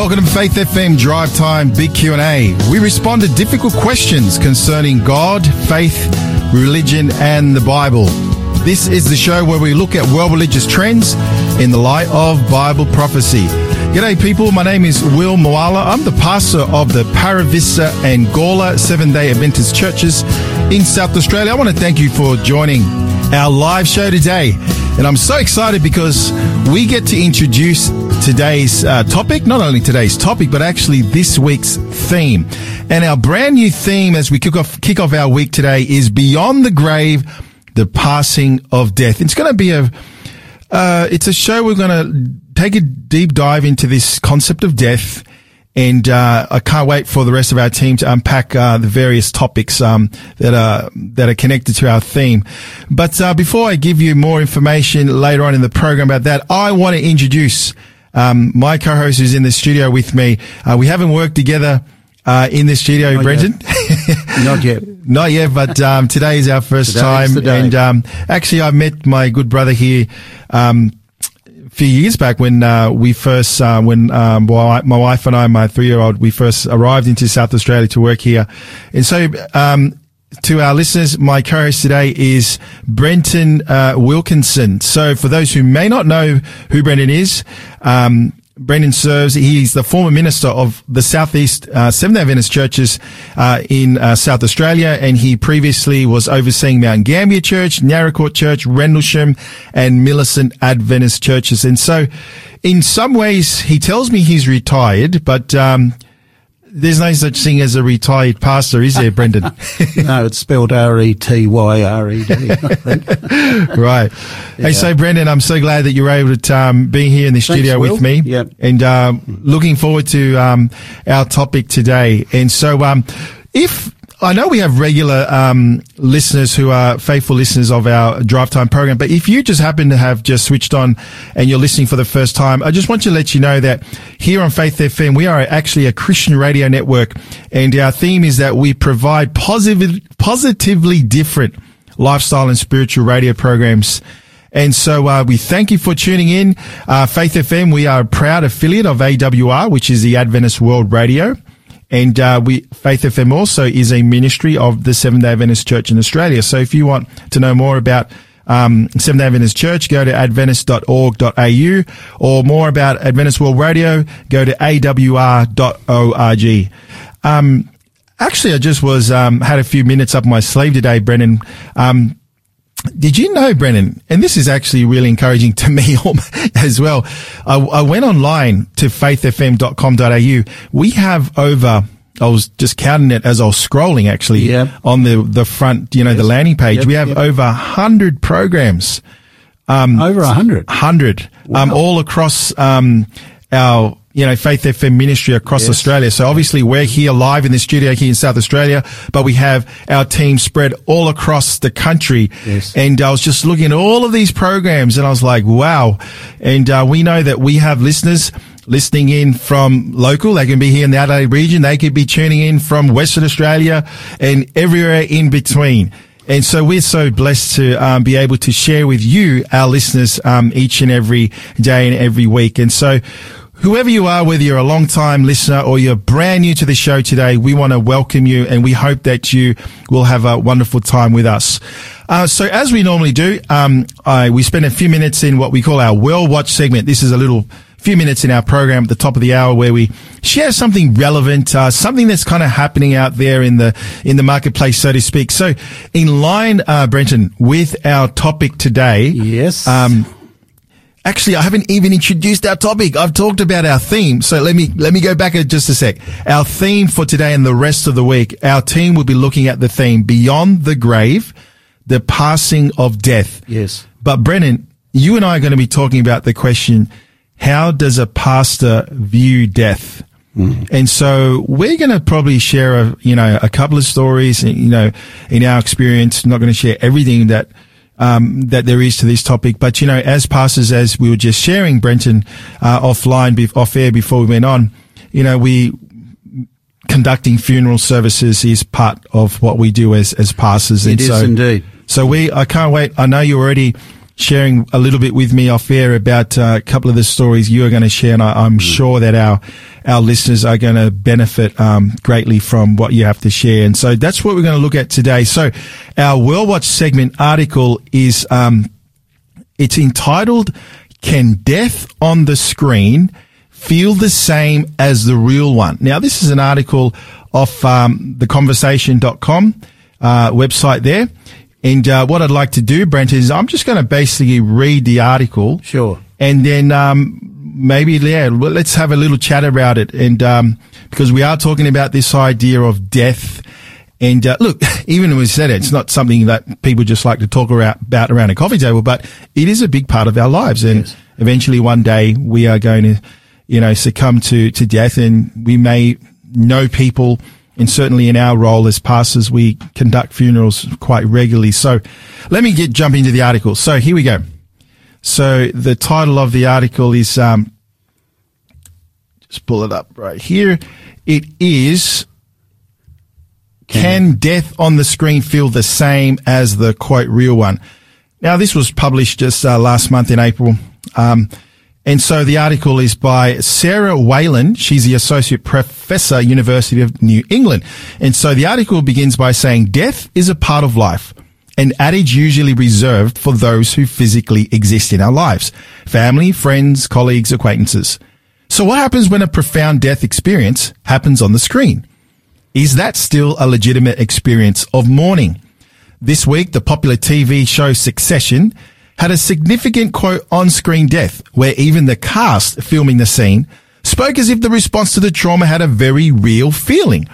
welcome to Faith FM Drive Time Big Q&A. We respond to difficult questions concerning God, faith, religion and the Bible. This is the show where we look at world religious trends in the light of Bible prophecy. G'day people, my name is Will Moala. I'm the pastor of the Para Vista and Gawler Seven-day Adventist churches in South Australia. I want to thank you for joining our live show today. And I'm so excited because we get to introduce today's uh, topic, not only today's topic, but actually this week's theme. And our brand new theme as we kick off, kick off our week today is Beyond the Grave, the Passing of Death. It's going to be a, uh, it's a show we're going to take a deep dive into this concept of death and uh, I can't wait for the rest of our team to unpack uh, the various topics um, that are that are connected to our theme. But uh, before I give you more information later on in the program about that, I want to introduce um, my co-host who's in the studio with me. Uh, we haven't worked together. Uh, in the studio, Not Brenton. Yet. Not yet. Not yet, but um, today is our first Today time. is the day. And um, actually, I met my good brother here um, few years back when uh, we first, uh, when um, my wife and I, my three-year-old, we first arrived into South Australia to work here. And so, um, to our listeners, my co-host today is Brenton uh, Wilkinson. So, for those who may not know who Brenton is, um, Brenton serves, he's the former minister of the Southeast uh, Seventh-day Adventist churches uh, in uh, South Australia, and he previously was overseeing Mount Gambier Church, Naracoorte Church, Rendelsham, and Millicent Adventist churches. And so, in some ways, he tells me he's retired, but um, there's no such thing as a retired pastor, is there, Brenton? No, it's spelled R E T Y R E D. right. Hey, so Brenton, I'm so glad that you're able to um, be here in the studio Will. with me. Yep. And um, looking forward to um, our topic today. And so, um, if I know we have regular um, listeners who are faithful listeners of our Drive Time program, but if you just happen to have just switched on and you're listening for the first time, I just want to let you know that here on Faith FM, we are actually a Christian radio network, and our theme is that we provide positive, positively different lifestyle and spiritual radio programs. And so uh, we thank you for tuning in. Uh, Faith FM, we are a proud affiliate of AWR, which is the Adventist World Radio. And uh, we Faith FM also is a ministry of the Seventh Day Adventist Church in Australia. So if you want to know more about um, Seventh Day Adventist Church, go to adventist.org.au, or more about Adventist World Radio, go to awr.org. Um, actually, I just was um, had a few minutes up my sleeve today, Brenton. Um, did you know, Brenton? And this is actually really encouraging to me as well. I, I went online to faithfm.com.au. We have over, I was just counting it as I was scrolling actually Yep. on the, the front, you know, the landing page. Yep, we have yep. over a hundred programs, Um, Over a hundred. hundred, um, all across, um, our, you know, Faith FM ministry across Yes. Australia. So obviously we're here live in the studio here in South Australia, but we have our team spread all across the country. Yes. And I was just looking at all of these programs and I was like, wow. And, uh, we know that we have listeners listening in from local. They can be here in the Adelaide region. They could be tuning in from Western Australia and everywhere in between. And so we're so blessed to um, be able to share with you, our listeners, um, each and every day and every week. And so whoever you are, whether you're a long time listener or you're brand new to the show today, we want to welcome you and we hope that you will have a wonderful time with us. Uh, so as we normally do, um, I, we spend a few minutes in what we call our World Watch segment. This is a little few minutes in our program at the top of the hour where we share something relevant, uh, something that's kind of happening out there in the in the marketplace, so to speak. So, in line, uh, Brenton, with our topic today, Yes. um, Actually, I haven't even introduced our topic. I've talked about our theme. So let me, let me go back just a sec. Our theme for today and the rest of the week, our team will be looking at the theme beyond the grave, the passing of death. Yes. But Brenton, you and I are going to be talking about the question, how does a pastor view death? Mm. And so we're going to probably share a, you know, a couple of stories, you know, in our experience, not going to share everything that, um, that there is to this topic. But, you know, as pastors, as we were just sharing, Brenton, uh, offline, be- off air before we went on, you know, we, conducting funeral services is part of what we do as, as pastors. It is so, indeed. so we, I can't wait. I know you're already sharing a little bit with me off air about uh, a couple of the stories you are going to share, and I, am mm. sure that our our listeners are going to benefit um, greatly from what you have to share. And so that's what we're going to look at today. So our World Watch segment article is um, it's entitled "Can Death on the Screen Feel the Same as the Real One?" Now, this is an article off um, theconversation.com uh, website there. And uh, what I'd like to do, Brent, is I'm just going to basically read the article. Sure. And then um, maybe, yeah, let's have a little chat about it. And um, because we are talking about this idea of death. And uh, look, even when we said it, it's not something that people just like to talk about around a coffee table, but it is a big part of our lives. And yes. eventually one day we are going to, you know, succumb to, to death and we may know people and certainly in our role as pastors, we conduct funerals quite regularly. So let me get jump into the article. So here we go. So the title of the article is, um, just pull it up right here. It is, can death on the screen feel the same as the quote real one? Now this was published just uh, last month in April. Um, and so the article is by Sarah Wayland. She's the associate professor, University of New England. And so the article begins by saying death is a part of life, an adage usually reserved for those who physically exist in our lives. Family, friends, colleagues, acquaintances. So what happens when a profound death experience happens on the screen? Is that still a legitimate experience of mourning? This week, the popular TV show Succession had a significant quote on-screen death where even the cast filming the scene spoke as if the response to the trauma had a very real feeling.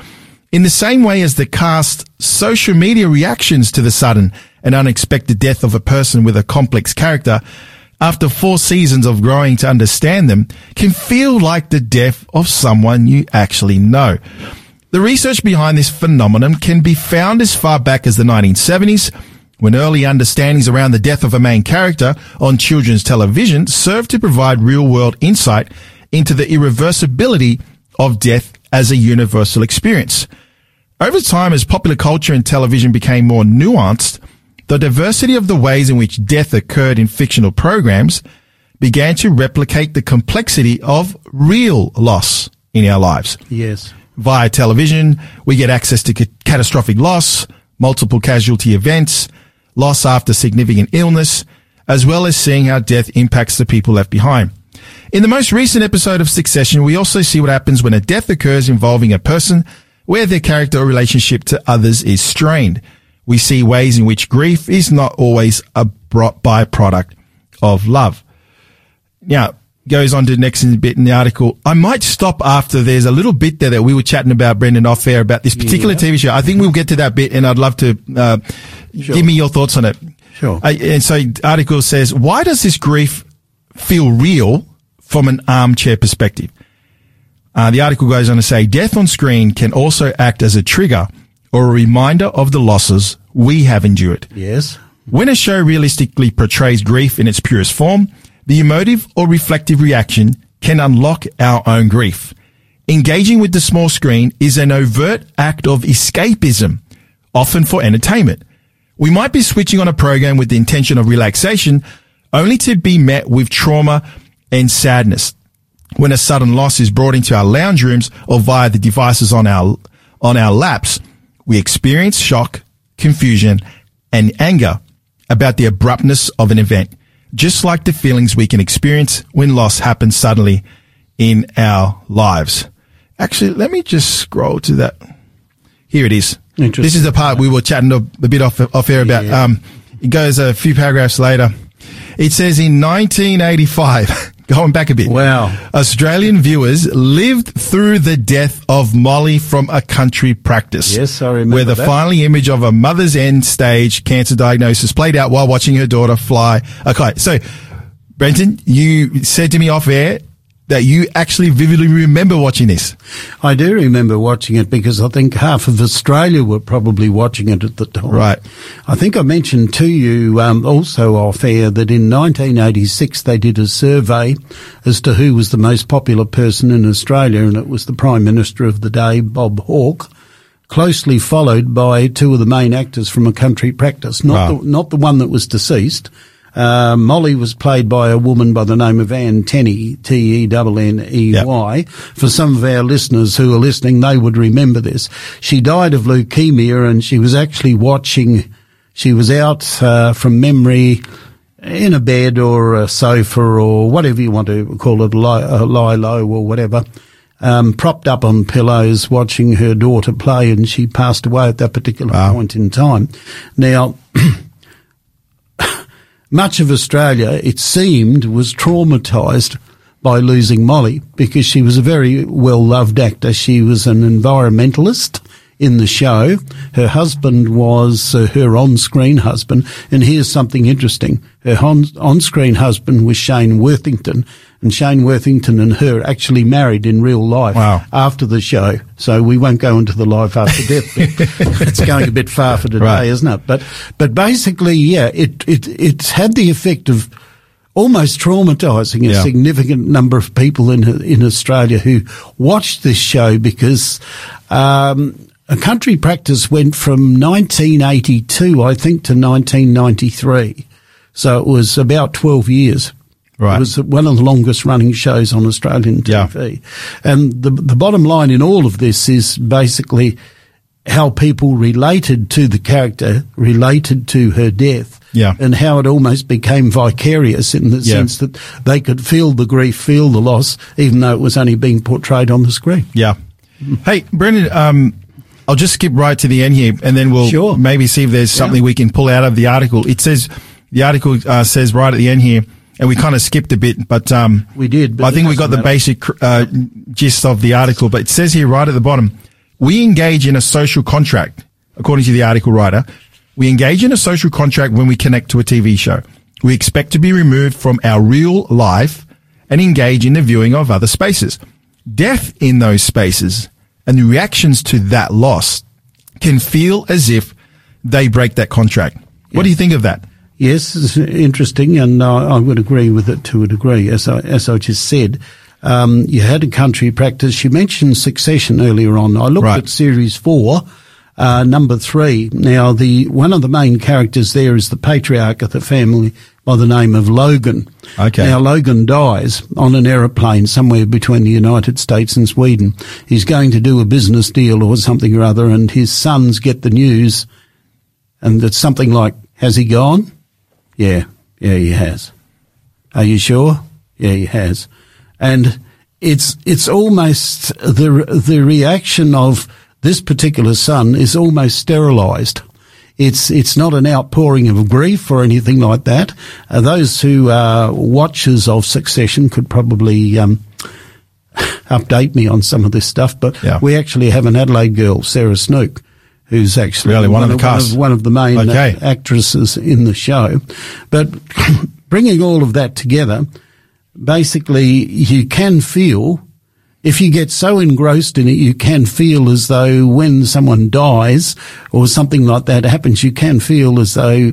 In the same way as the cast social media reactions to the sudden and unexpected death of a person with a complex character after four seasons of growing to understand them can feel like the death of someone you actually know. The research behind this phenomenon can be found as far back as the 1970s when early understandings around the death of a main character on children's television served to provide real world insight into the irreversibility of death as a universal experience. Over time, as popular culture and television became more nuanced, the diversity of the ways in which death occurred in fictional programs began to replicate the complexity of real loss in our lives. Yes. Via television, we get access to ca- catastrophic loss, multiple casualty events, loss after significant illness, as well as seeing how death impacts the people left behind. In the most recent episode of Succession, we also see what happens when a death occurs involving a person where their character or relationship to others is strained. We see ways in which grief is not always a byproduct of love. Now, goes on to the next bit in the article. I might stop after there's a little bit there that we were chatting about, Brenton, off air about this particular yeah. TV show. I think we'll get to that bit and I'd love to, uh, sure. give me your thoughts on it. Sure. Uh, and so article says, why does this grief feel real from an armchair perspective? Uh, the article goes on to say, death on screen can also act as a trigger or a reminder of the losses we have endured. Yes. When a show realistically portrays grief in its purest form, the emotive or reflective reaction can unlock our own grief. Engaging with the small screen is an overt act of escapism, often for entertainment. We might be switching on a program with the intention of relaxation, only to be met with trauma and sadness. When a sudden loss is brought into our lounge rooms or via the devices on our, on our laps, we experience shock, confusion, and anger about the abruptness of an event just like the feelings we can experience when loss happens suddenly in our lives. Actually, let me just scroll to that. Here it is. This is the part we were chatting a, a bit off, off air about. Yeah. Um, it goes a few paragraphs later. It says in 1985, Going back a bit. Wow. Australian viewers lived through the death of Molly from a country practice. Yes, I remember Where the that. final image of a mother's end stage cancer diagnosis played out while watching her daughter fly a kite. So, Brenton, you said to me off air that you actually vividly remember watching this. I do remember watching it because I think half of Australia were probably watching it at the time. Right. I think I mentioned to you um, also off air that in 1986 they did a survey as to who was the most popular person in Australia, and it was the Prime Minister of the day, Bob Hawke. Closely followed by two of the main actors from a country practice, not wow. the, not the one that was deceased, Uh, Molly was played by a woman by the name of Anne Tenney, T-E-N-N-E-Y. For some of our listeners who are listening, they would remember this. She died of leukemia and she was actually watching, she was out uh, from memory in a bed or a sofa or whatever you want to call it, lie, uh, lie low or whatever. Um, propped up on pillows watching her daughter play and she passed away at that particular wow. point in time. Now, much of Australia, it seemed, was traumatised by losing Molly because she was a very well loved actor. She was an environmentalist in the show. Her husband was uh, her on-screen husband, and here's something interesting. Her on- screen husband was Shane Withington, and Shane Withington and her actually married in real life wow. after the show. So we won't go into the life after death. it's going a bit far for today, right. isn't it? But but basically, yeah, it it it's had the effect of almost traumatizing a yeah. significant number of people in in Australia who watched this show because um, a country practice went from 1982, I think, to 1993. So it was about 12 years. Right. It was one of the longest running shows on Australian TV. Yeah. And the, the bottom line in all of this is basically how people related to the character, related to her death. Yeah. And how it almost became vicarious in the yeah. sense that they could feel the grief, feel the loss, even though it was only being portrayed on the screen. Yeah. Hey, Brenton, um, I'll just skip right to the end here and then we'll sure. maybe see if there's something yeah. we can pull out of the article. It says, the article uh, says right at the end here, and we kind of skipped a bit, but um, we did. I think we got the basic uh, gist of the article. But it says here right at the bottom, we engage in a social contract, according to the article writer. We engage in a social contract when we connect to a TV show. We expect to be removed from our real life and engage in the viewing of other spaces. Death in those spaces and the reactions to that loss can feel as if they break that contract. What do you think of that? Yes, it's interesting, and uh, I would agree with it to a degree. As I, as I just said, um, you had a country practice. You mentioned Succession earlier on. I looked right. at series four, uh, number three. Now, the one of the main characters there is the patriarch of the family by the name of Logan. Okay. Now, Logan dies on an aeroplane somewhere between the United States and Sweden. He's going to do a business deal or something or other, and his sons get the news, and it's something like, "Has he gone?" Yeah, yeah, he has. Are you sure? Yeah, he has. And it's it's almost the the reaction of this particular son is almost sterilized. It's it's not an outpouring of grief or anything like that. Uh, those who are watchers of Succession could probably um, update me on some of this stuff, but yeah. we actually have an Adelaide girl, Sarah Snook, who's actually really one, one, of the cast. One of, one of the main okay. actresses in the show. But bringing all of that together, basically you can feel, if you get so engrossed in it, you can feel as though when someone dies or something like that happens, you can feel as though,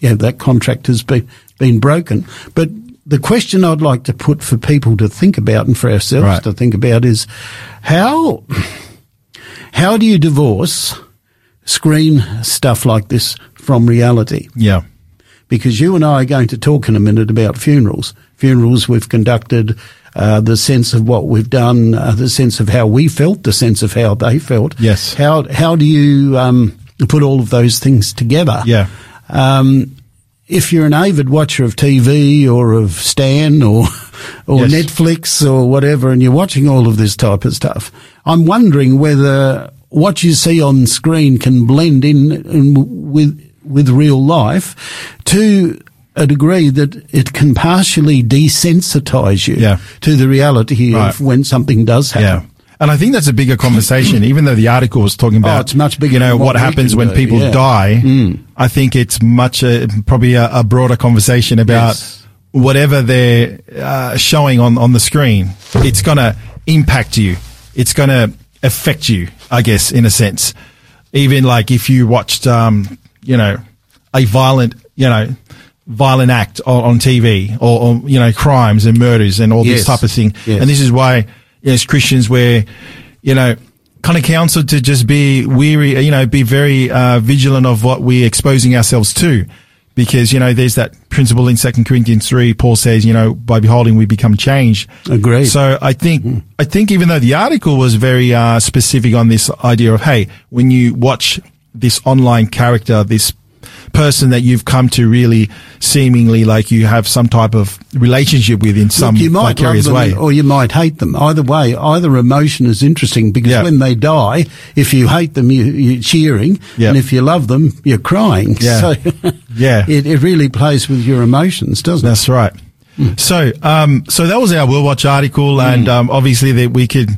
yeah, that contract has been, been broken. But the question I'd like to put for people to think about and for ourselves right. to think about is how, how do you divorce screen stuff like this from reality. Yeah. Because you and I are going to talk in a minute about funerals. Funerals we've conducted, uh, the sense of what we've done, uh, the sense of how we felt, the sense of how they felt. Yes. How how do you um, put all of those things together? Yeah. Um, if you're an avid watcher of TV or of Stan or or yes. Netflix or whatever, and you're watching all of this type of stuff, I'm wondering whether what you see on screen can blend in, with with real life to a degree that it can partially desensitize you yeah. to the reality right. of when something does happen. Yeah. And I think that's a bigger conversation, even though the article was talking about, oh, it's much bigger you know, what, what happens when do. people yeah. die. Mm. I think it's much, uh, probably a, a, broader conversation about yes. whatever they're uh, showing on, on the screen. It's going to impact you. It's going to affect you, I guess, in a sense. Even like if you watched, um, you know, a violent, you know, violent act on, on TV or, or, you know, crimes and murders and all yes. this type of thing. Yes. And this is why, as Christians, we're, you know, kind of counseled to just be weary, you know, be very uh, vigilant of what we're exposing ourselves to because you know there's that principle in Second Corinthians three. Paul says, you know, by beholding we become changed. Agreed. So I think mm. I think even though the article was very uh, specific on this idea of hey, when you watch this online character, this person that you've come to really seemingly like you have some type of relationship with in some you might vicarious them, way. Or you might hate them. Either way, either emotion is interesting because yeah. when they die, if you hate them, you, are cheering. Yeah. And if you love them, you're crying. Yeah. So yeah. It, it really plays with your emotions, doesn't it? That's right. Mm. So, um, so that was our World Watch article, mm. and um, obviously that we could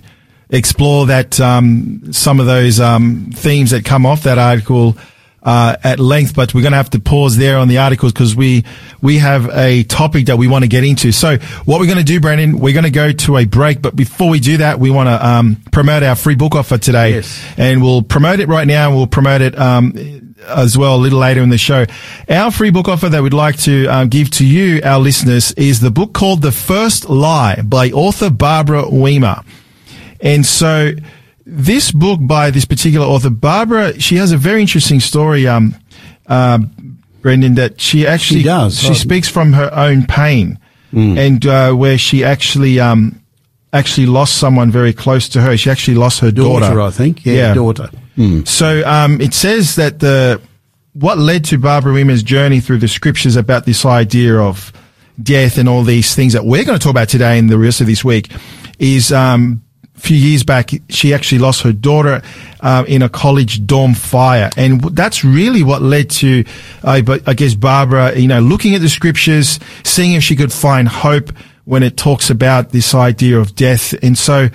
explore that um, some of those um, themes that come off that article uh, at length, but we're going to have to pause there on the articles because we we have a topic that we want to get into. So what we're going to do, Brandon, we're going to go to a break, but before we do that, we want to um, promote our free book offer today, yes. and we'll promote it right now, and we'll promote it. Um, as well a little later in the show. Our free book offer that we'd like to um, give to you, our listeners, is the book called The First Lie by author Barbara Wiemer. And so this book by this particular author, Barbara, she has a very interesting story, um, uh, Brenton, that she actually she does. She oh. speaks from her own pain, mm. and uh, where she actually um, actually lost someone very close to her. She actually lost her daughter, daughter I think. Yeah, yeah. daughter. Mm. So um, it says that the what led to Barbara Wiemer's journey through the scriptures about this idea of death and all these things that we're going to talk about today and the rest of this week is um, few years back, she actually lost her daughter uh, in a college dorm fire, and that's really what led to, uh, I guess, Barbara, you know, looking at the scriptures, seeing if she could find hope when it talks about this idea of death, and so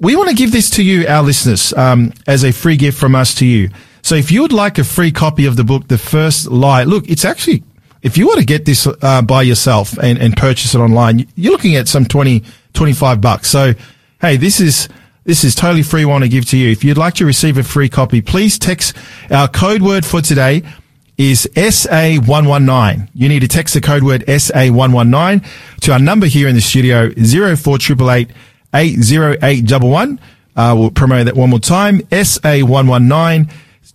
we want to give this to you, our listeners, um, as a free gift from us to you. So if you would like a free copy of the book, The First Lie, look, it's actually if you want to get this uh, by yourself and, and purchase it online, you're looking at some 20, 25 bucks. So Hey, this is this is totally free. Want to give to you. If you'd like to receive a free copy, please text our code word for today is SA119. You need to text the code word SA119 to our number here in the studio, 04888 80811. Uh, we'll promote that one more time. SA119.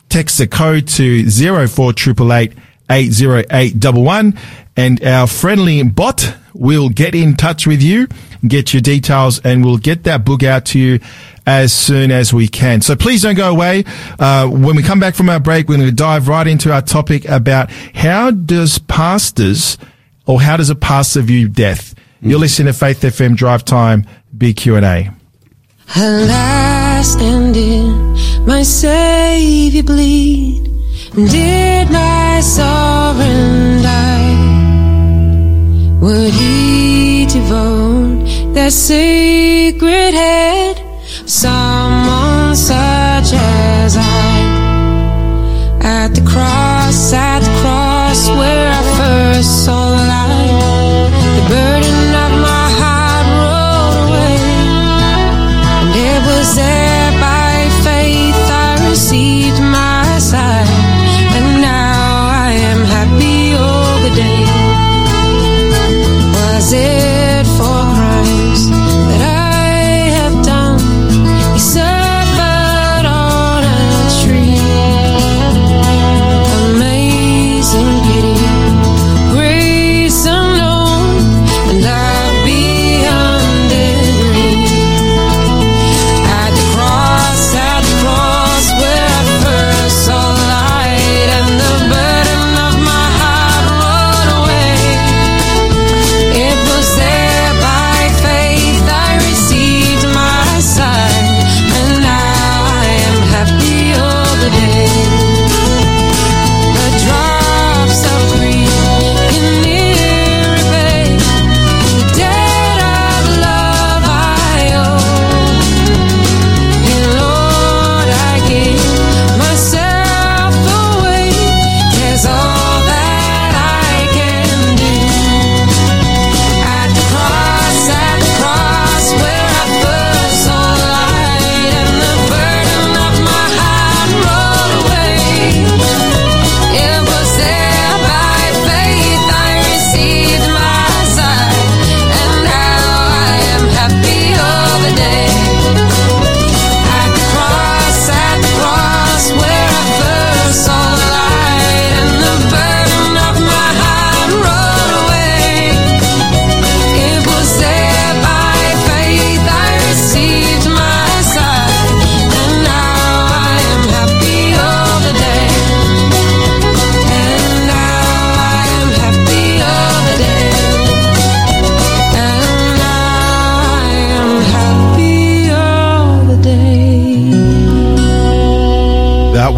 Text the code to 04888 80811 and our friendly bot will get in touch with you get your details and we'll get that book out to you as soon as we can. So please don't go away. Uh, when we come back from our break, we're going to dive right into our topic about how does pastors or how does a pastor view death? Mm. You're listening to Faith FM Drive Time, Big Q&A. Alas, and did my Savior bleed? Did my sovereign die? Would he devote that sacred head someone such as I at the cross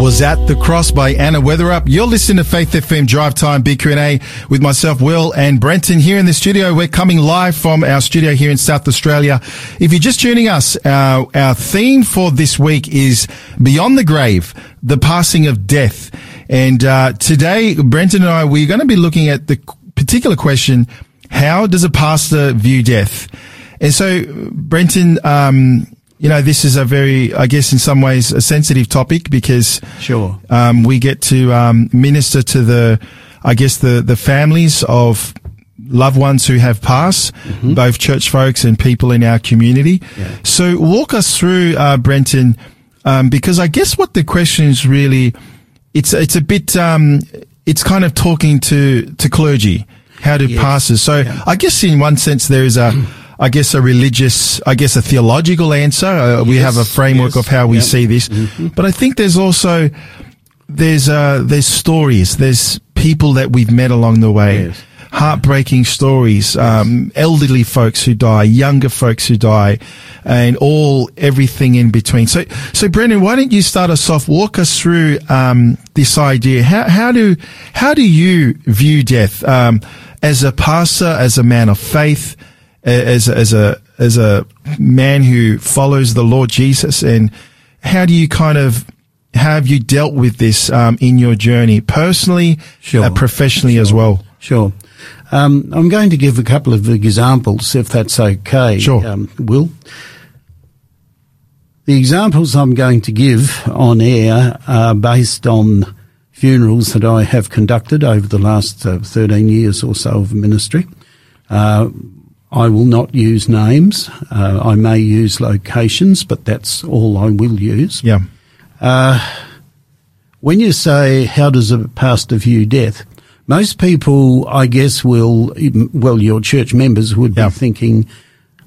was at the cross by Anna Weatherup. You're listening to Faith FM Drive Time Big Q&A with myself, Will and Brenton here in the studio. We're coming live from our studio here in South Australia. If you're just tuning us, our, our theme for this week is Beyond the Grave, the passing of death. And, uh, today, Brenton and I, we're going to be looking at the particular question, how does a pastor view death? And so, Brenton, um, you know, this is a very, I guess, in some ways, a sensitive topic because Sure. um, we get to um, minister to the, I guess, the the families of loved ones who have passed, both church folks and people in our community. So, walk us through, uh, Brenton, um, because I guess what the question is really, it's it's a bit, um, it's kind of talking to to clergy, how do pastors. So, I guess in one sense there is a. I guess a religious, I guess a theological answer. Uh, we have a framework yes, of how we yeah. see this, but I think there's also there's uh there's stories, there's people that we've met along the way, Yes. heartbreaking stories, um, elderly folks who die, younger folks who die, and all everything in between. So, so Brenton, why don't you start us off? Walk us through um, this idea. How how do how do you view death um, as a pastor, as a man of faith? As as a as a man who follows the Lord Jesus, and how do you kind of have you dealt with this um, in your journey personally, Sure. uh, professionally as well? Sure. Um, I'm going to give a couple of examples, if that's okay. Sure. Um, Will. The examples I'm going to give on air are based on funerals that I have conducted over the last uh, 13 years or so of ministry. Uh, I will not use names. Uh, I may use locations, but that's all I will use. Yeah, When you say, how does a pastor view death? Most people, I guess, will, well, your church members would Yeah. be thinking,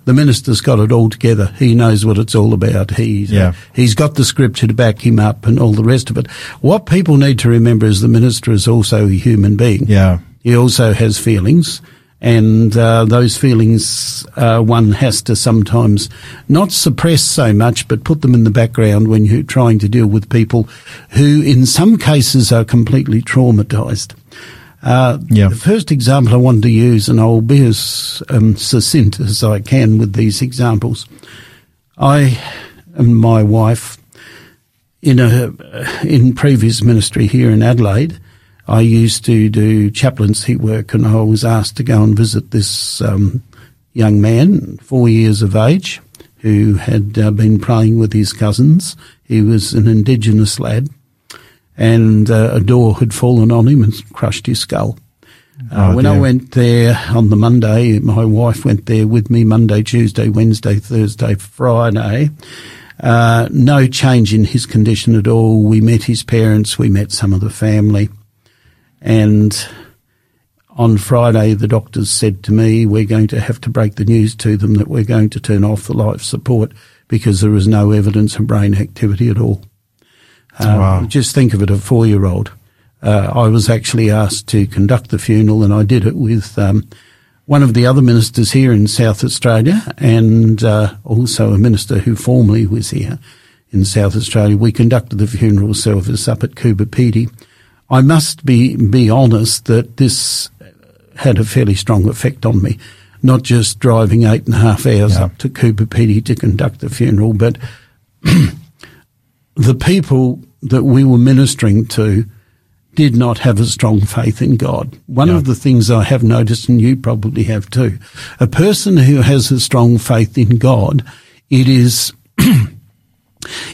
the minister's got it all together. He knows what it's all about. He's, Yeah. he's got the scripture to back him up and all the rest of it. What people need to remember is the minister is also a human being. yeah, He also has feelings, and uh, those feelings uh, one has to sometimes not suppress so much, but put them in the background when you're trying to deal with people who, in some cases, are completely traumatized. Uh, Yeah. The first example I wanted to use, and I'll be as um, succinct as I can with these examples. I and my wife, in a in previous ministry here in Adelaide, I used to do chaplaincy work, and I was asked to go and visit this um, young man, four years of age, who had uh, been praying with his cousins. He was an Indigenous lad, and uh, a door had fallen on him and crushed his skull. Uh, Oh, when I went there on the Monday, my wife went there with me Monday, Tuesday, Wednesday, Thursday, Friday. Uh, no change in his condition at all. We met his parents, we met some of the family. And on Friday, the doctors said to me, we're going to have to break the news to them that we're going to turn off the life support because there is no evidence of brain activity at all. Uh, Wow. Just think of it, a four-year-old. Uh, I was actually asked to conduct the funeral and I did it with um, one of the other ministers here in South Australia and uh, also a minister who formerly was here in South Australia. We conducted the funeral service up at Coober Pedy. I must be, be honest that this had a fairly strong effect on me. Not just driving eight and a half hours Yeah. up to Coober Pedy to conduct the funeral, but the people that we were ministering to did not have a strong faith in God. One Yeah. of the things I have noticed, and you probably have too, a person who has a strong faith in God, it is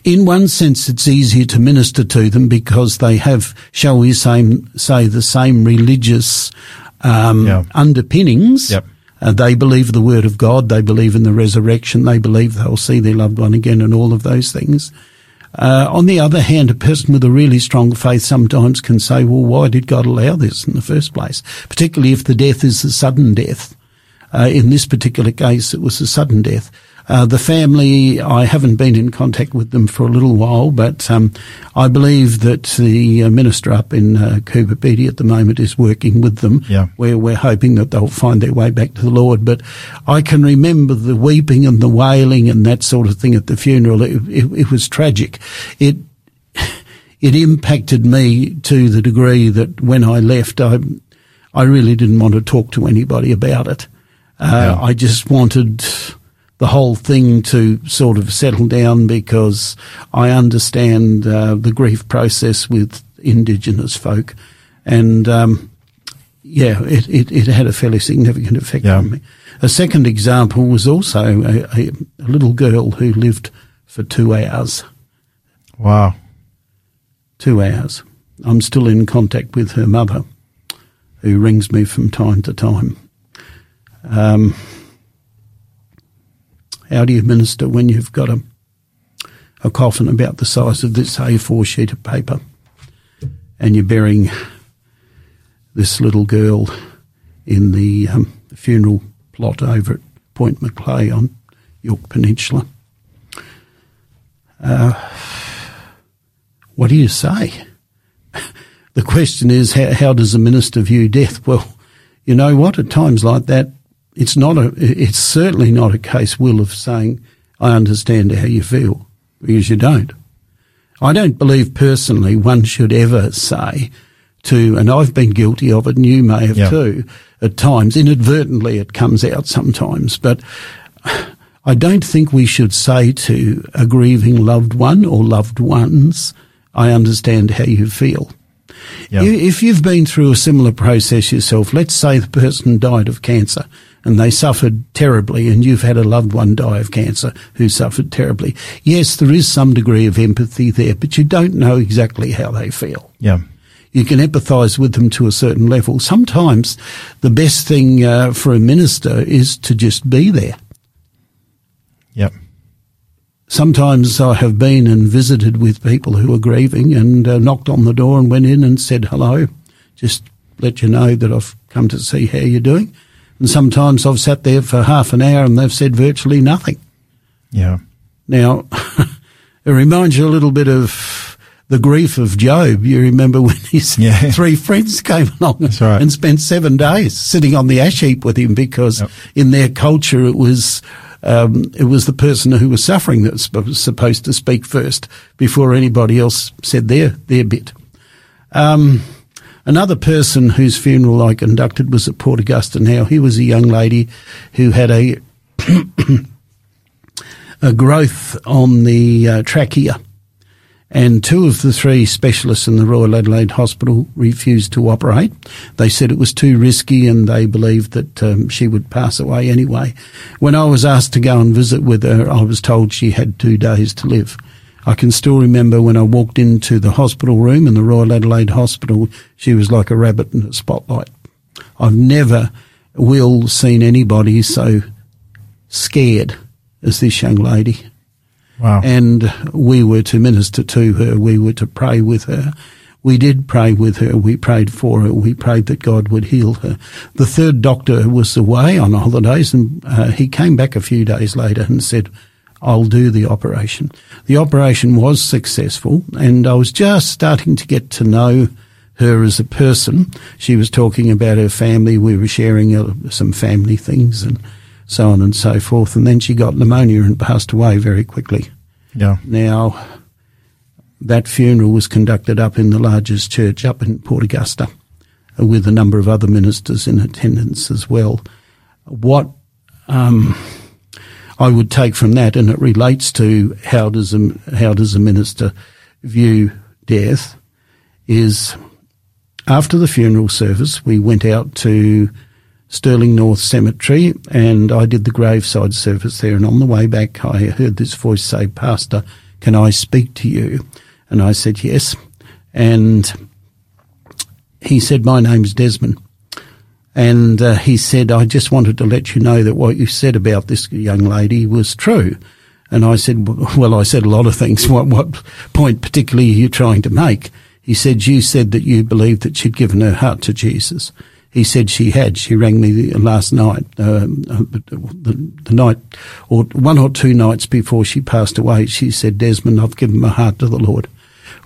in one sense, it's easier to minister to them because they have, shall we say, say the same religious um, Yeah. underpinnings. Yep. Uh, they believe the word of God. They believe in the resurrection. They believe they'll see their loved one again and all of those things. Uh, on the other hand, a person with a really strong faith sometimes can say, well, why did God allow this in the first place? Particularly if the death is a sudden death. Uh, in this particular case, it was a sudden death. Uh, the family, I haven't been in contact with them for a little while, but um, I believe that the uh, minister up in uh, Coober Pedy at the moment is working with them. Yeah. Where we're hoping that they'll find their way back to the Lord. But I can remember the weeping and the wailing and that sort of thing at the funeral. It, it, it was tragic. It it impacted me to the degree that when I left, I, I really didn't want to talk to anybody about it. Uh, yeah. I just wanted the whole thing to sort of settle down because I understand uh, the grief process with Indigenous folk, and um, yeah, it, it, it, had a fairly significant effect yeah. on me. A second example was also a, a, a little girl who lived for two hours. Wow two hours. I'm still in contact with her mother, who rings me from time to time. Um, how do you minister when you've got a, a coffin about the size of this A4 sheet of paper and you're burying this little girl in the, um, funeral plot over at Point Macleay on Yorke Peninsula? Uh, what do you say? the question is, how, how, does a minister view death? Well, you know what? At times like that, it's not a, it's certainly not a case, Will, of saying, I understand how you feel, because you don't. I don't believe personally one should ever say to, and I've been guilty of it, and you may have yeah. too, at times, inadvertently it comes out sometimes, but I don't think we should say to a grieving loved one or loved ones, I understand how you feel. If you've been through a similar process yourself, let's say the person died of cancer and they suffered terribly and you've had a loved one die of cancer who suffered terribly. Yes, there is some degree of empathy there, but you don't know exactly how they feel. Yeah. You can empathise with them to a certain level. Sometimes the best thing uh, for a minister is to just be there. Yep. Sometimes I have been and visited with people who are grieving and uh, knocked on the door and went in and said hello, just let you know that I've come to see how you're doing. And sometimes I've sat there for half an hour and they've said virtually nothing. Yeah. Now, it reminds you a little bit of the grief of Job. You remember when his yeah. three friends came along right. and spent seven days sitting on the ash heap with him because yep. in their culture it was um, it was the person who was suffering that was supposed to speak first before anybody else said their their bit. Um, another person whose funeral I conducted was at Port Augusta. Now he was a young lady who had a a growth on the uh, trachea and two of the three specialists in the Royal Adelaide Hospital refused to operate. They said it was too risky and they believed that um, she would pass away anyway. When I was asked to go and visit with her, I was told she had two days to live. I can still remember when I walked into the hospital room in the Royal Adelaide Hospital, she was like a rabbit in a spotlight. I've never, will, seen anybody so scared as this young lady. Wow. And we were to minister to her. We were to pray with her. We did pray with her. We prayed for her. We prayed that God would heal her. The third doctor was away on holidays and uh, he came back a few days later and said, I'll do the operation. The operation was successful and I was just starting to get to know her as a person. She was talking about her family. We were sharing uh, some family things and so on and so forth. And then she got pneumonia and passed away very quickly. Yeah. Now, that funeral was conducted up in the largest church up in Port Augusta with a number of other ministers in attendance as well. What um, I would take from that, and it relates to how does a, how does a minister view death, is after the funeral service, we went out to Stirling North Cemetery, and I did the graveside service there. And on the way back, I heard this voice say, Pastor, can I speak to you? And I said, yes. And he said, my name's Desmond. And uh, he said, I just wanted to let you know that what you said about this young lady was true. And I said, well, I said a lot of things. What, what point particularly are you trying to make? He said, you said that you believed that she'd given her heart to Jesus he said she had. She rang me last night, uh, the, the, night, or one or two nights before she passed away. She said, Desmond, I've given my heart to the Lord.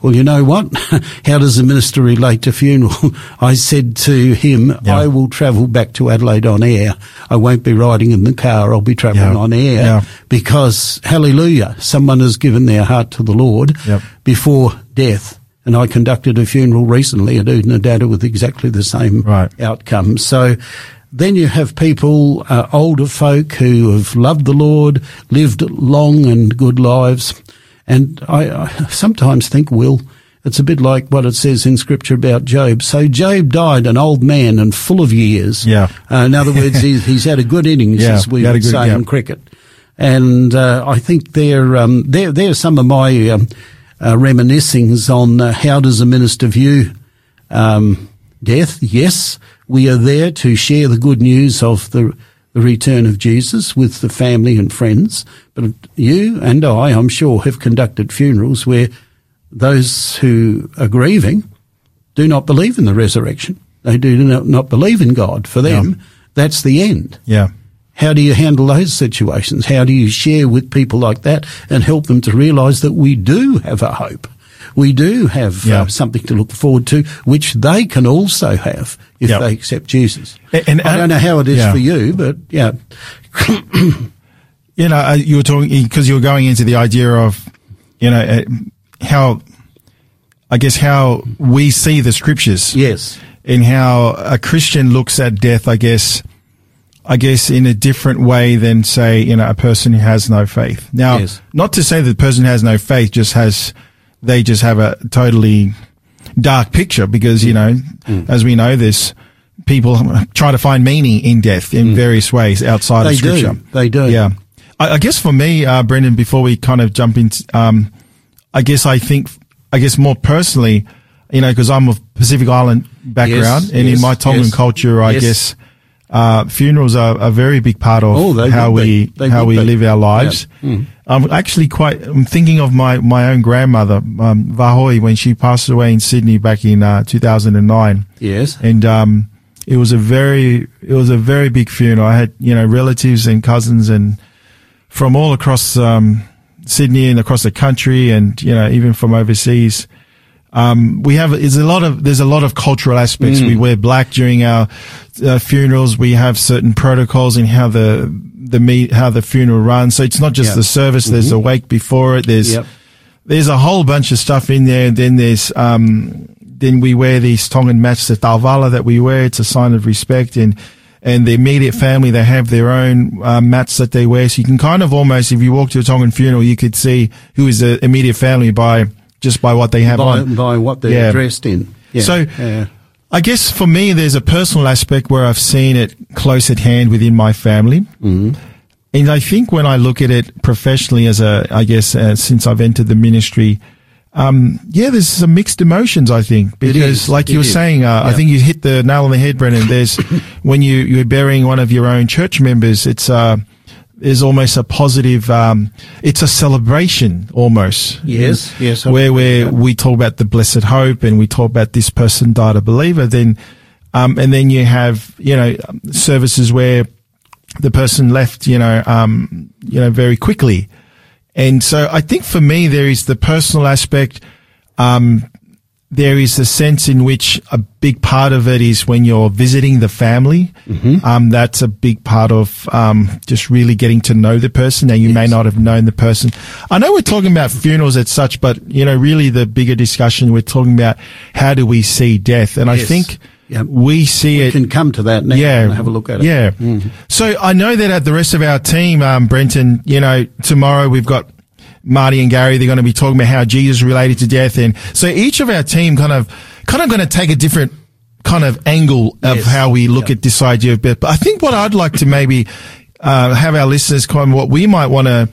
Well, you know what? How does the minister relate to funeral? I said to him, yeah. I will travel back to Adelaide on air. I won't be riding in the car. I'll be travelling yeah. on air yeah. because hallelujah, someone has given their heart to the Lord before death And I conducted a funeral recently at Oodnadatta with exactly the same Right. outcome. So then you have people, uh, older folk who have loved the Lord, lived long and good lives. And I, I sometimes think, Will, it's a bit like what it says in scripture about Job. So Job died an old man and full of years. Yeah. Uh, in other words, he's, he's had a good innings, Yeah, as we he had a would good- say yeah. in cricket. And uh, I think they're, um, they're, they're some of my um, uh, reminiscings on uh, how does a minister view um, death? Yes, we are there to share the good news of the, the return of Jesus with the family and friends. But you and I, I'm sure, have conducted funerals where those who are grieving do not believe in the resurrection. They do not, not believe in God. For them, that's the end. Yeah. How do you handle those situations? How do you share with people like that and help them to realise that we do have a hope? We do have Yeah. uh, something to look forward to, which they can also have if Yeah. they accept Jesus. A- and- I don't know how it is yeah. for you, but yeah, You know, uh, you were talking because you were going into the idea of, you know, uh, how, I guess how we see the scriptures. yes, And how a Christian looks at death, I guess, I guess in a different way than say, you know, a person who has no faith. Now, Yes. not to say that the person who has no faith just has, they just have a totally dark picture because, you know, Mm. as we know, this people try to find meaning in death in various ways outside Mm. They of do. They do. Yeah. I, I guess for me, uh, Brenton, before we kind of jump into, um, I guess I think, I guess more personally, you know, because I'm of Pacific Island background, Yes, and yes, in my Tongan yes. culture, I guess uh, funerals are a very big part of Oh, how we. They how we be. live our lives. Yeah. Mm. I'm actually quite. I'm thinking of my my own grandmother, um, Vahoi, when she passed away in Sydney back in uh, 2009 yes, and um, it was a very it was a very big funeral. I had you know relatives and cousins and from all across um, Sydney and across the country, and you know even from overseas. Um, we have there's a lot of there's a lot of cultural aspects. Mm. We wear black during our uh, funerals. We have certain protocols in how the the meet how the funeral runs. So it's not just the service. There's a wake before it. There's Yep. there's a whole bunch of stuff in there. Then there's um, then we wear these Tongan mats, the ta'ovala that we wear. It's a sign of respect, and and the immediate family they have their own uh, mats that they wear. So you can kind of almost, if you walk to a Tongan funeral, you could see who is the immediate family by just by what they have by, on. by what they're Yeah. dressed in. Yeah. So- yeah. I guess for me, there's a personal aspect where I've seen it close at hand within my family. Mm-hmm. And I think when I look at it professionally as a, I guess, uh, since I've entered the ministry, um, yeah, there's some mixed emotions, I think, because like you were is. saying, uh, I think you hit the nail on the head, Brenton. There's, when you, you're burying one of your own church members, it's, uh, there's almost a positive, um, it's a celebration almost. Yes, yes, I Where, where that. we talk about the blessed hope and we talk about this person died a believer, then, um, and then you have, you know, services where the person left, you know, um, you know, very quickly. And so I think for me, there is the personal aspect. Um, there is the sense in which a big part of it is when you're visiting the family. Um, that's a big part of um, just really getting to know the person. Now, you may not have known the person. I know we're talking about funerals as such, but you know, really the bigger discussion we're talking about how do we see death, and I think Yep. we see We it can come to that now yeah, and have a look at it. Yeah. So I know that at the rest of our team, um, Brenton, you know, tomorrow we've got Marty and Gary. They're going to be talking about how Jesus related to death, and so each of our team kind of, kind of going to take a different kind of angle of Yes. how we look at this idea of death. But I think what I'd like to maybe uh, have our listeners kind of what we might want to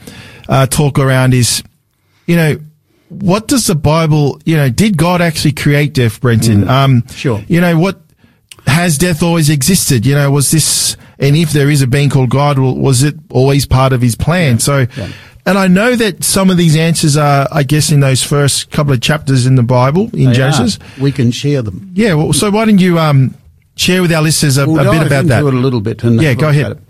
uh, talk around is, you know. What does the Bible, you know, did God actually create death, Brenton? Um, Sure. You know, what, has death always existed? You know, was this, and if there is a being called God, was it always part of his plan? So, yeah. And I know that some of these answers are, I guess, in those first couple of chapters in the Bible, in They Genesis. are. We can share them. Yeah. Well, so why don't you, um, share with our listeners a, We'll a bit about that? it a little bit. Yeah, go ahead.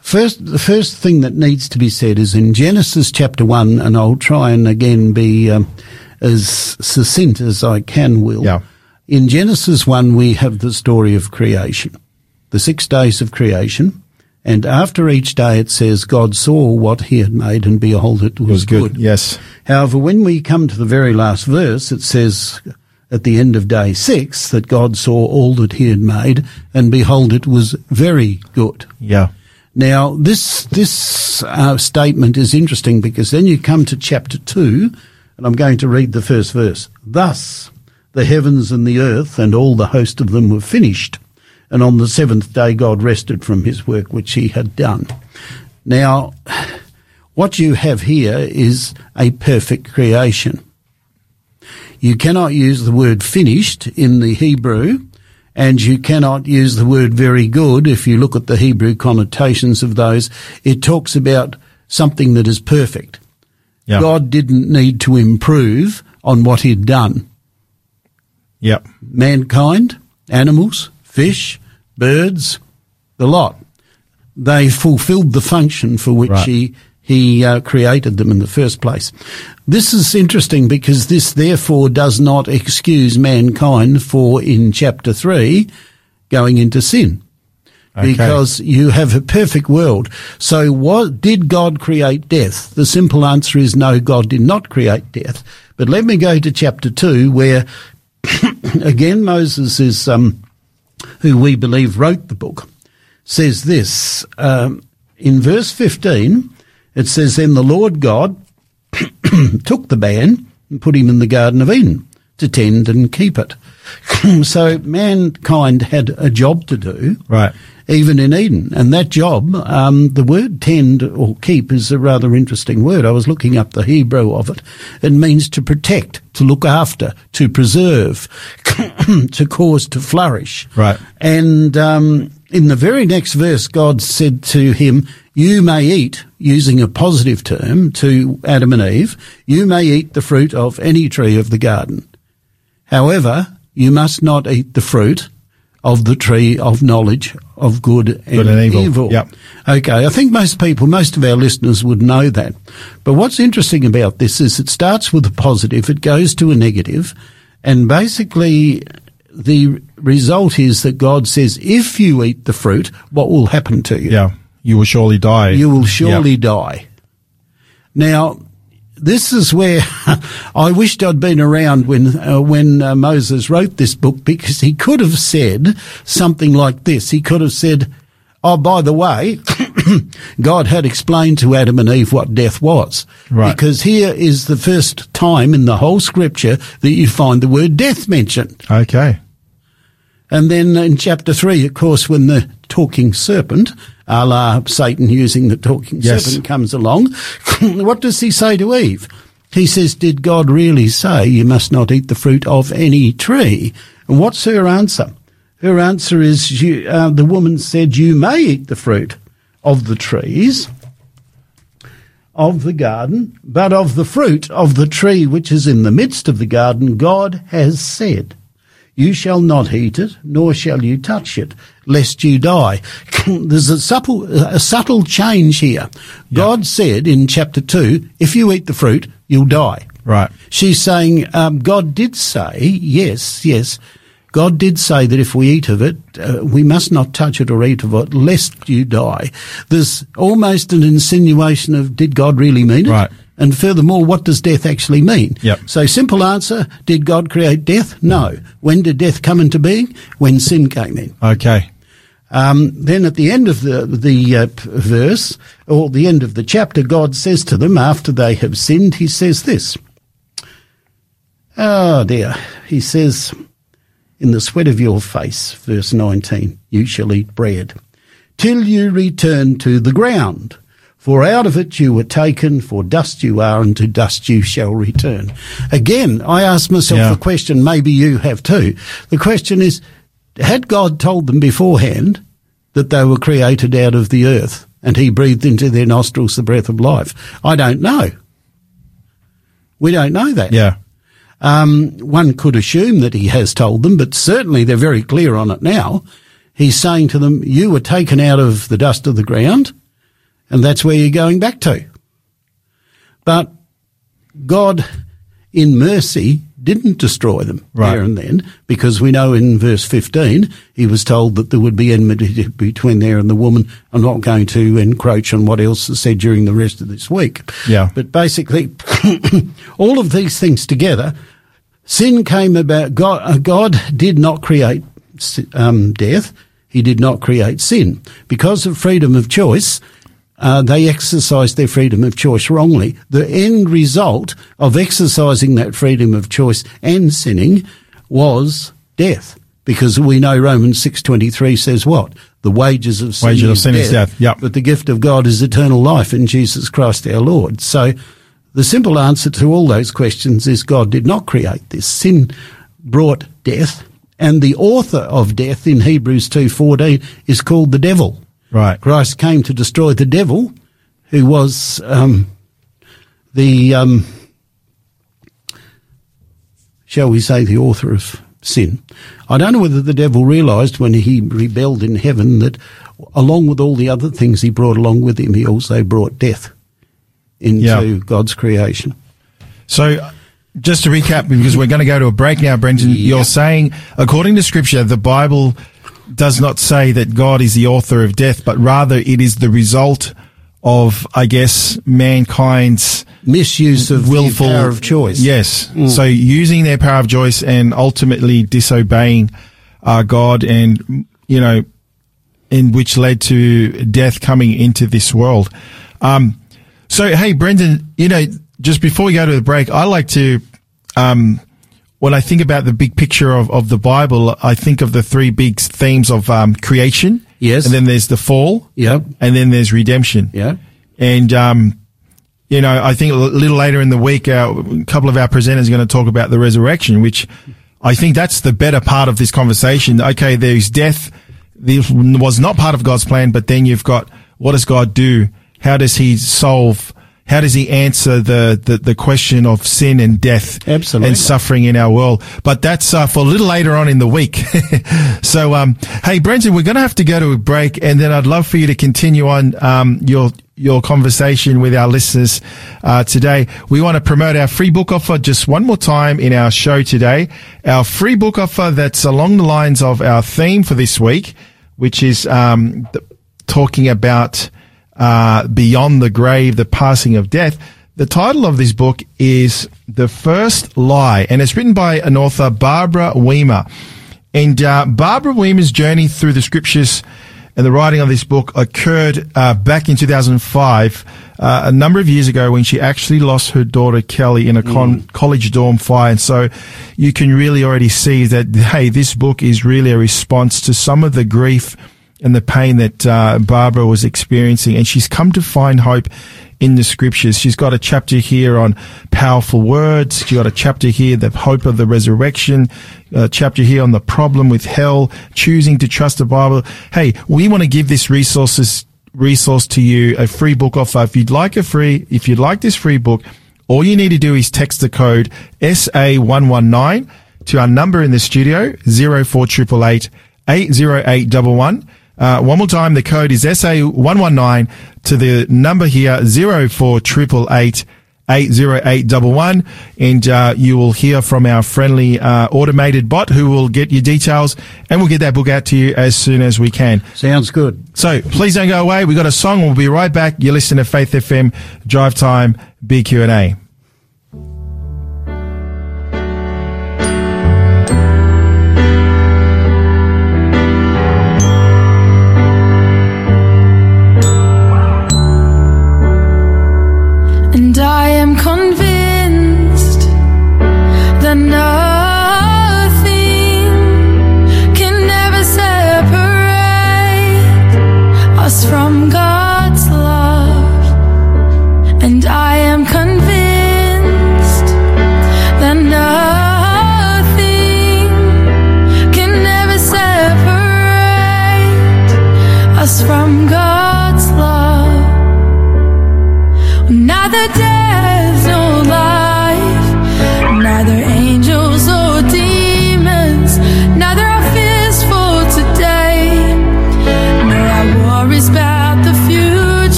First, the first thing that needs to be said is in Genesis chapter one, and I'll try and again be um, as succinct as I can. Will Yeah. in Genesis one we have the story of creation, the six days of creation, and after each day it says God saw what He had made, and behold, it was, It was good. Yes. However, when we come to the very last verse, it says, at the end of day six that God saw all that he had made, and behold, it was very good. Yeah. Now, this this uh, statement is interesting because then you come to chapter two, and I'm going to read the first verse. Thus, the heavens and the earth and all the host of them were finished, and on the seventh day God rested from his work which he had done. Now, what you have here is a perfect creation. You cannot use the word finished in the Hebrew, and you cannot use the word very good if you look at the Hebrew connotations of those. It talks about something that is perfect. Yeah. God didn't need to improve on what he'd done. Yep. Mankind, animals, fish, birds, the lot. They fulfilled the function for which Right. he he uh, created them in the first place. This is interesting because this therefore does not excuse mankind for in chapter 3 going into sin. Okay. Because you have a perfect world. So what did God create death? The simple answer is no, God did not create death. But let me go to chapter 2 where again Moses is um, who we believe wrote the book, says this um, in verse 15. It says, Then the Lord God took the man and put him in the Garden of Eden to tend and keep it. so mankind had a job to do, Right. Even in Eden. And that job, um, the word tend or keep is a rather interesting word. I was looking up the Hebrew of it. It means to protect, to look after, to preserve, to cause to flourish. Right. And um, in the very next verse, God said to him, You may eat, using a positive term to Adam and Eve, you may eat the fruit of any tree of the garden. However, you must not eat the fruit of the tree of knowledge of good and, Good and evil. Yep. Okay, I think most people, most of our listeners would know that. But what's interesting about this is it starts with a positive, it goes to a negative, and basically the result is that God says, if you eat the fruit, what will happen to you? Yeah. You will surely die. You will surely Yep. die. Now, this is where I wished I'd been around when uh, when uh, Moses wrote this book because he could have said something like this. He could have said, "Oh, by the way, God had explained to Adam and Eve what death was." Right. Because here is the first time in the whole scripture that you find the word death mentioned. Okay. And then in chapter three, of course, when the talking serpent, a la Satan using the talking Yes. serpent, comes along, what does he say to Eve? He says, Did God really say you must not eat the fruit of any tree? And what's her answer? Her answer is, you, uh, the woman said, You may eat the fruit of the trees of the garden, but of the fruit of the tree which is in the midst of the garden, God has said, You shall not eat it, nor shall you touch it, lest you die. There's a subtle, a subtle change here. God said in chapter 2, if you eat the fruit, you'll die. Right. She's saying, um, God did say, yes, yes, God did say that if we eat of it, uh, we must not touch it or eat of it, lest you die. There's almost an insinuation of, did God really mean it? Right. And furthermore, what does death actually mean? Yep. So simple answer, did God create death? No. When did death come into being? When sin came in. Okay. Um, then at the end of the the uh, verse, or the end of the chapter, God says to them after they have sinned, He says this. Oh dear, He says, "In the sweat of your face," verse nineteen, "you shall eat bread till you return to the ground." For out of it you were taken, for dust you are, and to dust you shall return. Again, I ask myself Yeah. a question, maybe you have too. The question is, had God told them beforehand that they were created out of the earth and he breathed into their nostrils the breath of life? I don't know. We don't know that. Yeah. Um, one could assume that he has told them, but certainly they're very clear on it now. He's saying to them, you were taken out of the dust of the ground and that's where you're going back to. But God, in mercy, didn't destroy them Right. there and then, because we know in verse 15 he was told that there would be enmity between there and the woman. I'm not going to encroach on what else is said during the rest of this week. Yeah. But basically, all of these things together Sin came about. God, uh, God did not create um, death. He did not create sin. Because of freedom of choice, uh, they exercised their freedom of choice wrongly. The end result of exercising that freedom of choice and sinning was death. Because we know Romans 6.23 says what? The wages of sin, Wages of is, sin death, is death, yep. But the gift of God is eternal life in Jesus Christ our Lord. So the simple answer to all those questions is God did not create this. Sin brought death, and the author of death in Hebrews 2:14 is called the devil. Right. Christ came to destroy the devil, who was um, the, um, shall we say, the author of sin. I don't know whether the devil realised when he rebelled in heaven that, along with all the other things he brought along with him, he also brought death into Yeah. God's creation. So, just to recap, because we're going to go to a break now, Brenton, Yeah. you're saying, according to Scripture, the Bible does not say that God is the author of death, but rather it is the result of, I guess, mankind's Misuse of willful power of choice. Mm. Yes. So using their power of choice and ultimately disobeying uh, God, and you know, in which led to death coming into this world. Um, so hey, Brenton, you know, just before we go to the break, I like to. Um, when I think about the big picture of, of the Bible, I think of the three big themes of um, creation. Yes. And then there's the fall. Yep. And then there's redemption. Yeah. And, um, you know, I think a little later in the week, our, a couple of our presenters are going to talk about the resurrection, which I think that's the better part of this conversation. Okay, there's death. This was not part of God's plan, but then you've got what does God do? How does he solve? How does he answer the, the, the question of sin and death Absolutely. and suffering in our world? But that's uh, for a little later on in the week. so, um, hey, Brenton, we're going to have to go to a break, and then I'd love for you to continue on um, your your conversation with our listeners uh, today. We want to promote our free book offer just one more time in our show today. Our free book offer that's along the lines of our theme for this week, which is um, talking about uh, beyond the grave, the passing of death. The title of this book is The First Lie, and it's written by an author, Barbara Weimer. And uh, Barbara Weimer's journey through the scriptures and the writing of this book occurred uh, back in 2005, uh, a number of years ago when she actually lost her daughter Kelly in a con- college dorm fire. And so you can really already see that, hey, this book is really a response to some of the grief and the pain that uh, Barbara was experiencing. And she's come to find hope in the scriptures. She's got a chapter here on powerful words. She's got a chapter here, the hope of the resurrection, a chapter here on the problem with hell, choosing to trust the Bible. Hey, we want to give this resources resource to you, a free book offer. If you'd like a free, if you'd like this free book, all you need to do is text the code SA119 to our number in the studio, 04888 80811. Uh, one more time, the code is SA119 to the number here, 04888 80811 and uh, you will hear from our friendly uh, automated bot who will get your details and we'll get that book out to you as soon as we can. Sounds good. So please don't go away. We've got a song. We'll be right back. You're listening to Faith FM Drive Time BQ&A.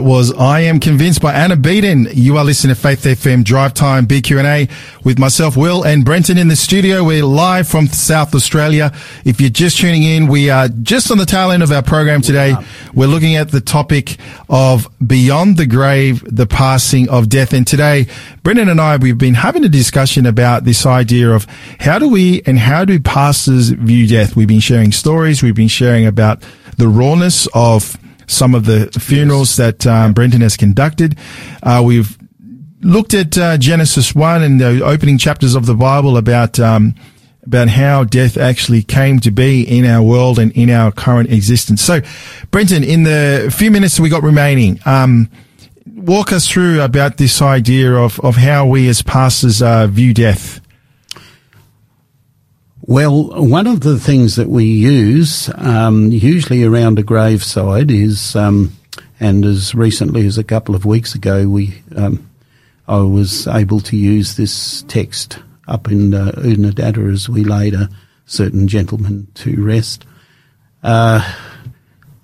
That was I Am Convinced by Anna Beaton. You are listening to Faith FM Drive Time BQ&A with myself, Will, and Brenton in the studio. We're live from South Australia. If you're just tuning in, we are just on the tail end of our program today. We're looking at the topic of Beyond the Grave, the Passing of Death. And today, Brenton and I, we've been having a discussion about this idea of how do we and how do pastors view death? We've been sharing stories. We've been sharing about the rawness of some of the funerals that um, Brenton has conducted. Uh, we've looked at uh, Genesis one and the opening chapters of the Bible about um, about how death actually came to be in our world and in our current existence. So, Brenton, in the few minutes we got remaining, um, walk us through about this idea of of how we as pastors uh, view death. Well, one of the things that we use, um, usually around a graveside, is, um, and as recently as a couple of weeks ago, we, um, I was able to use this text up in uh, as we laid a certain gentleman to rest. Uh,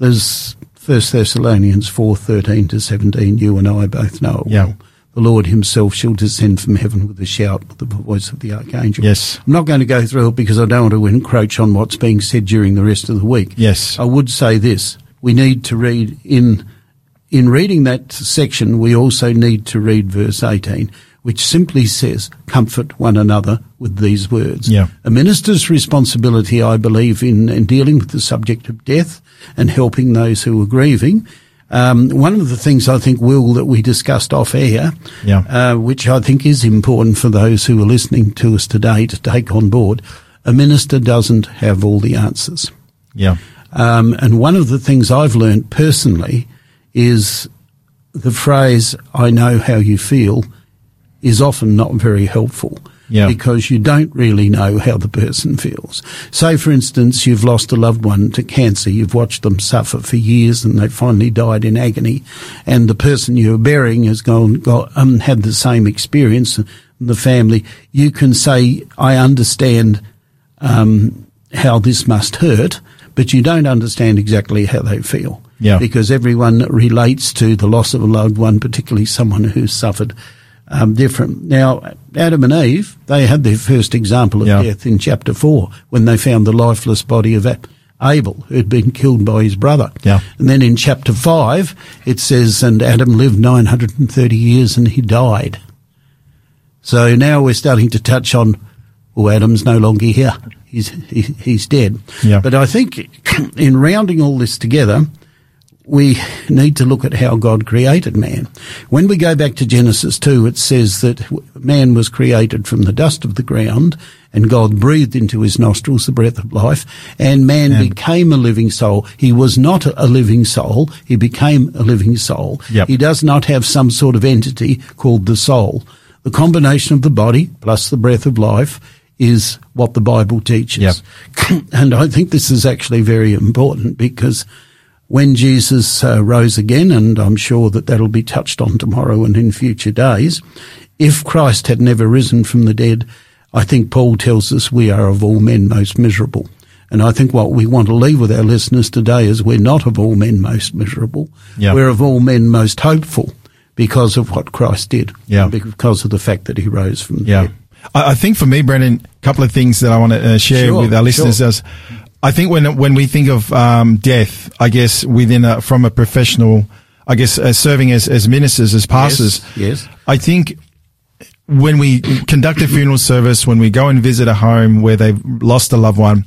there's First Thessalonians four thirteen to seventeen. You and I both know it Yeah. well. The Lord Himself shall descend from heaven with a shout, with the voice of the archangel. Yes. I'm not going to go through it because I don't want to encroach on what's being said during the rest of the week. Yes. I would say this: we need to read in in reading that section. We also need to read verse 18, which simply says, "Comfort one another with these words." Yeah. A minister's responsibility, I believe, in, in dealing with the subject of death and helping those who are grieving. Um, one of the things I think, Will, that we discussed off air, Yeah. uh, which I think is important for those who are listening to us today to take on board, a minister doesn't have all the answers. Yeah. Um, and one of the things I've learned personally is the phrase, I know how you feel, is often not very helpful. Yeah. Because you don't really know how the person feels. Say, for instance, you've lost a loved one to cancer. You've watched them suffer for years and they finally died in agony. And the person you're burying has gone, got, um, had the same experience. The family, you can say, I understand, um, how this must hurt, but you don't understand exactly how they feel. Yeah. Because everyone relates to the loss of a loved one, particularly someone who's suffered um, different. Now, Adam and Eve, they had their first example of Yeah. death in chapter four when they found the lifeless body of Abel, who'd been killed by his brother. Yeah. And then in chapter five, it says, and Adam lived 930 years and he died. So now we're starting to touch on, well, Adam's no longer here. He's, he, he's dead. Yeah. But I think in rounding all this together, we need to look at how God created man. When we go back to Genesis 2, it says that man was created from the dust of the ground and God breathed into his nostrils the breath of life and man became a living soul. He was not a living soul. He became a living soul. Yep. He does not have some sort of entity called the soul. The combination of the body plus the breath of life is what the Bible teaches. and I think this is actually very important because when Jesus uh, rose again, and I'm sure that that'll be touched on tomorrow and in future days, if Christ had never risen from the dead, I think Paul tells us we are of all men most miserable. And I think what we want to leave with our listeners today is we're not of all men most miserable. Yeah. We're of all men most hopeful because of what Christ did. Yeah. Because of the fact that he rose from the Yeah. dead. I, think for me, Brenton, a couple of things that I want to uh, share Sure, with our listeners sure. is, I think when when we think of um, death, I guess within a, from a professional, I guess uh, serving as as ministers, as pastors, yes. I think when we conduct a funeral service, when we go and visit a home where they've lost a loved one,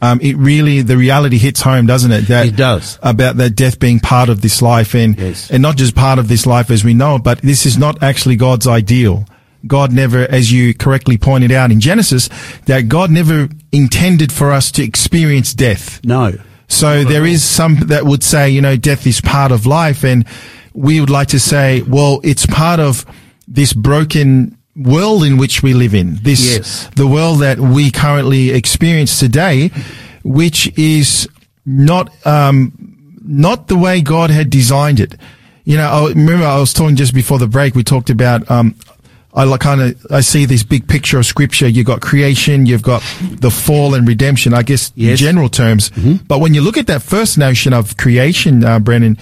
um, it really the reality hits home, doesn't it? That It does. about that death being part of this life, and Yes. and not just part of this life as we know it, but this is not actually God's ideal. God never, as you correctly pointed out in Genesis, that God never intended for us to experience death. No. So there is some that would say, you know, death is part of life. And we would like to say, well, it's part of this broken world in which we live in. This, Yes. the world that we currently experience today, which is not, um, not the way God had designed it. You know, I remember I was talking just before the break, we talked about, um, I like kind of, I see this big picture of scripture. You've got creation, you've got the fall and redemption, I guess, in general terms. But when you look at that first notion of creation, uh, Brenton,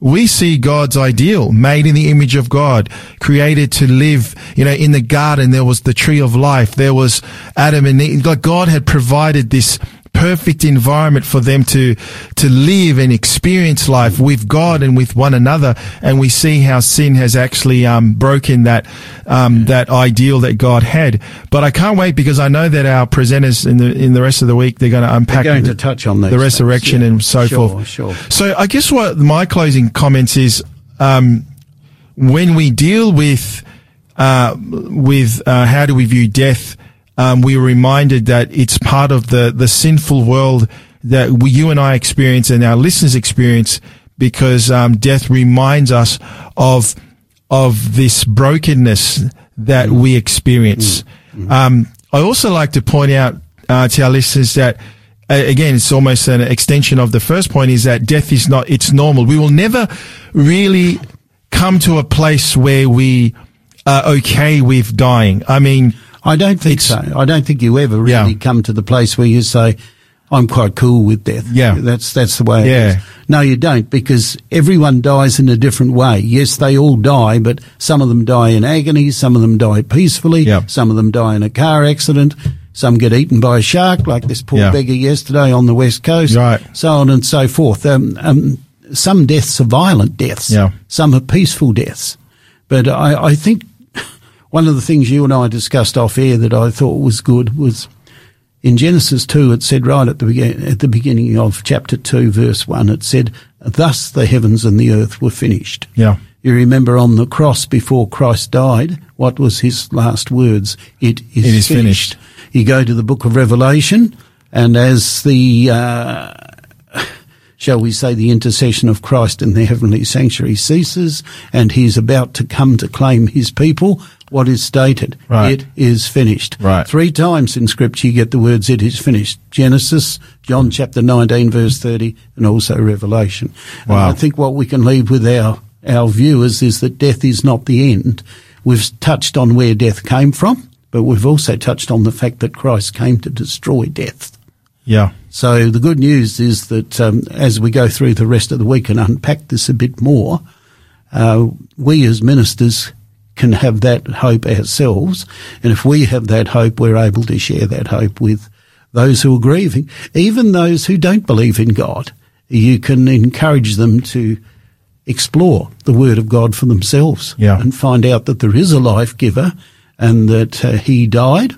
we see God's ideal, made in the image of God, created to live, you know, in the garden. There was the tree of life. There was Adam and Eve. Like God had provided this perfect environment for them to to live and experience life with God and with one another. And we see how sin has actually um, broken that um, that ideal that God had. But I can't wait because I know that our presenters in the in the rest of the week they're going to unpack going the, to touch on the resurrection yeah. and so Sure, forth. sure. So I guess what my closing comments is. Um, when we deal with uh, with uh, how do we view death, um, we are reminded that it's part of the the sinful world that we, you and I experience and our listeners experience because um, death reminds us of of this brokenness that we experience. Um, I also like to point out uh, to our listeners that uh, again, it's almost an extension of the first point is that death is not, it's normal. We will never really come to a place where we are okay with dying. I mean, I don't think so. I don't think you ever really Yeah. come to the place where you say, I'm quite cool with death. Yeah. That's, that's the way Yeah. is. No, you don't because everyone dies in a different way. Yes, they all die, but some of them die in agony. Some of them die peacefully. Yeah. Some of them die in a car accident. Some get eaten by a shark, like this poor Yeah. beggar yesterday on the west coast. Right. So on and so forth. Um, um, some deaths are violent deaths. Yeah. Some are peaceful deaths. But I, I think one of the things you and I discussed off air that I thought was good was in Genesis 2, it said right at the, begin- at the beginning of chapter 2, verse 1, it said, Thus the heavens and the earth were finished. Yeah. You remember on the cross before Christ died, what was his last words? It is, It is finished. You go to the book of Revelation, and as the, uh, shall we say, the intercession of Christ in the heavenly sanctuary ceases, and he's about to come to claim his people, what is stated? Right. It is finished. Right. Three times in scripture you get the words, it is finished. Genesis, John chapter 19 verse 30, and also Revelation. And I think what we can leave with our, our viewers is that death is not the end. We've touched on where death came from, but we've also touched on the fact that Christ came to destroy death. yeah, So the good news is that um, as we go through the rest of the week and unpack this a bit more, uh, we as ministers can have that hope ourselves. And if we have that hope, we're able to share that hope with those who are grieving, even those who don't believe in God. You can encourage them to explore the Word of God for themselves Yeah. and find out that there is a life giver and that uh, He died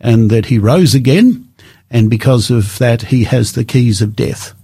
and that He rose again. And because of that, He has the keys of death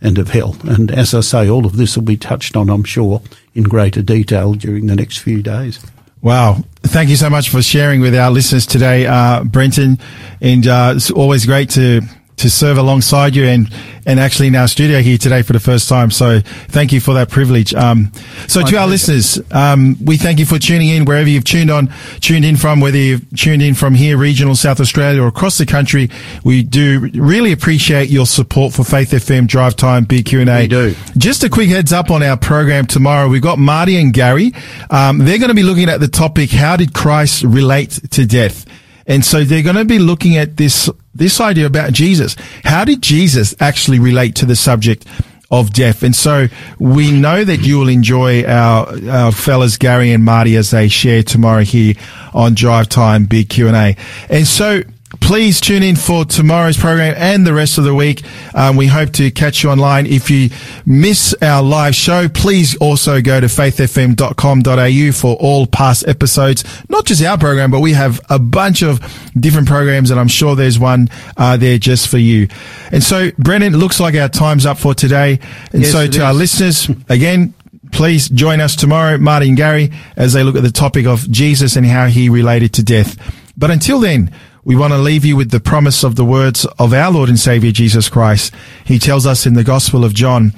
and of hell. And as I say, all of this will be touched on, I'm sure, in greater detail during the next few days. Wow. Thank you so much for sharing with our listeners today, uh, Brenton. And uh, it's always great to to serve alongside you and and actually in our studio here today for the first time. So thank you for that privilege. Um, so My to our listeners, um, we thank you for tuning in wherever you've tuned on, tuned in from, whether you've tuned in from here, regional South Australia or across the country. We do really appreciate your support for Faith FM Drive Time Big Q and A. We do. Just a quick heads up on our program tomorrow. We've got Marty and Gary. Um, they're going to be looking at the topic, how did Christ relate to death? And so they're going to be looking at this, this idea about Jesus. How did Jesus actually relate to the subject of death? And so we know that you will enjoy our, our fellas, Gary and Marty, as they share tomorrow here on Drive Time Big Q&A. And so please tune in for tomorrow's program and the rest of the week. Um, we hope to catch you online. If you miss our live show, please also go to faithfm.com.au for all past episodes. Not just our program, but we have a bunch of different programs and I'm sure there's one uh, there just for you. And so, Brenton, it looks like our time's up for today. And Yes, so to our listeners, again, please join us tomorrow, Marty and Gary, as they look at the topic of Jesus and how he related to death. But until then, we want to leave you with the promise of the words of our Lord and Savior Jesus Christ. He tells us in the Gospel of John,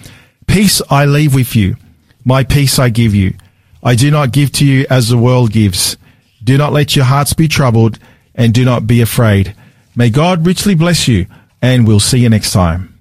Peace I leave with you, my peace I give you. I do not give to you as the world gives. Do not let your hearts be troubled and do not be afraid. May God richly bless you and we'll see you next time.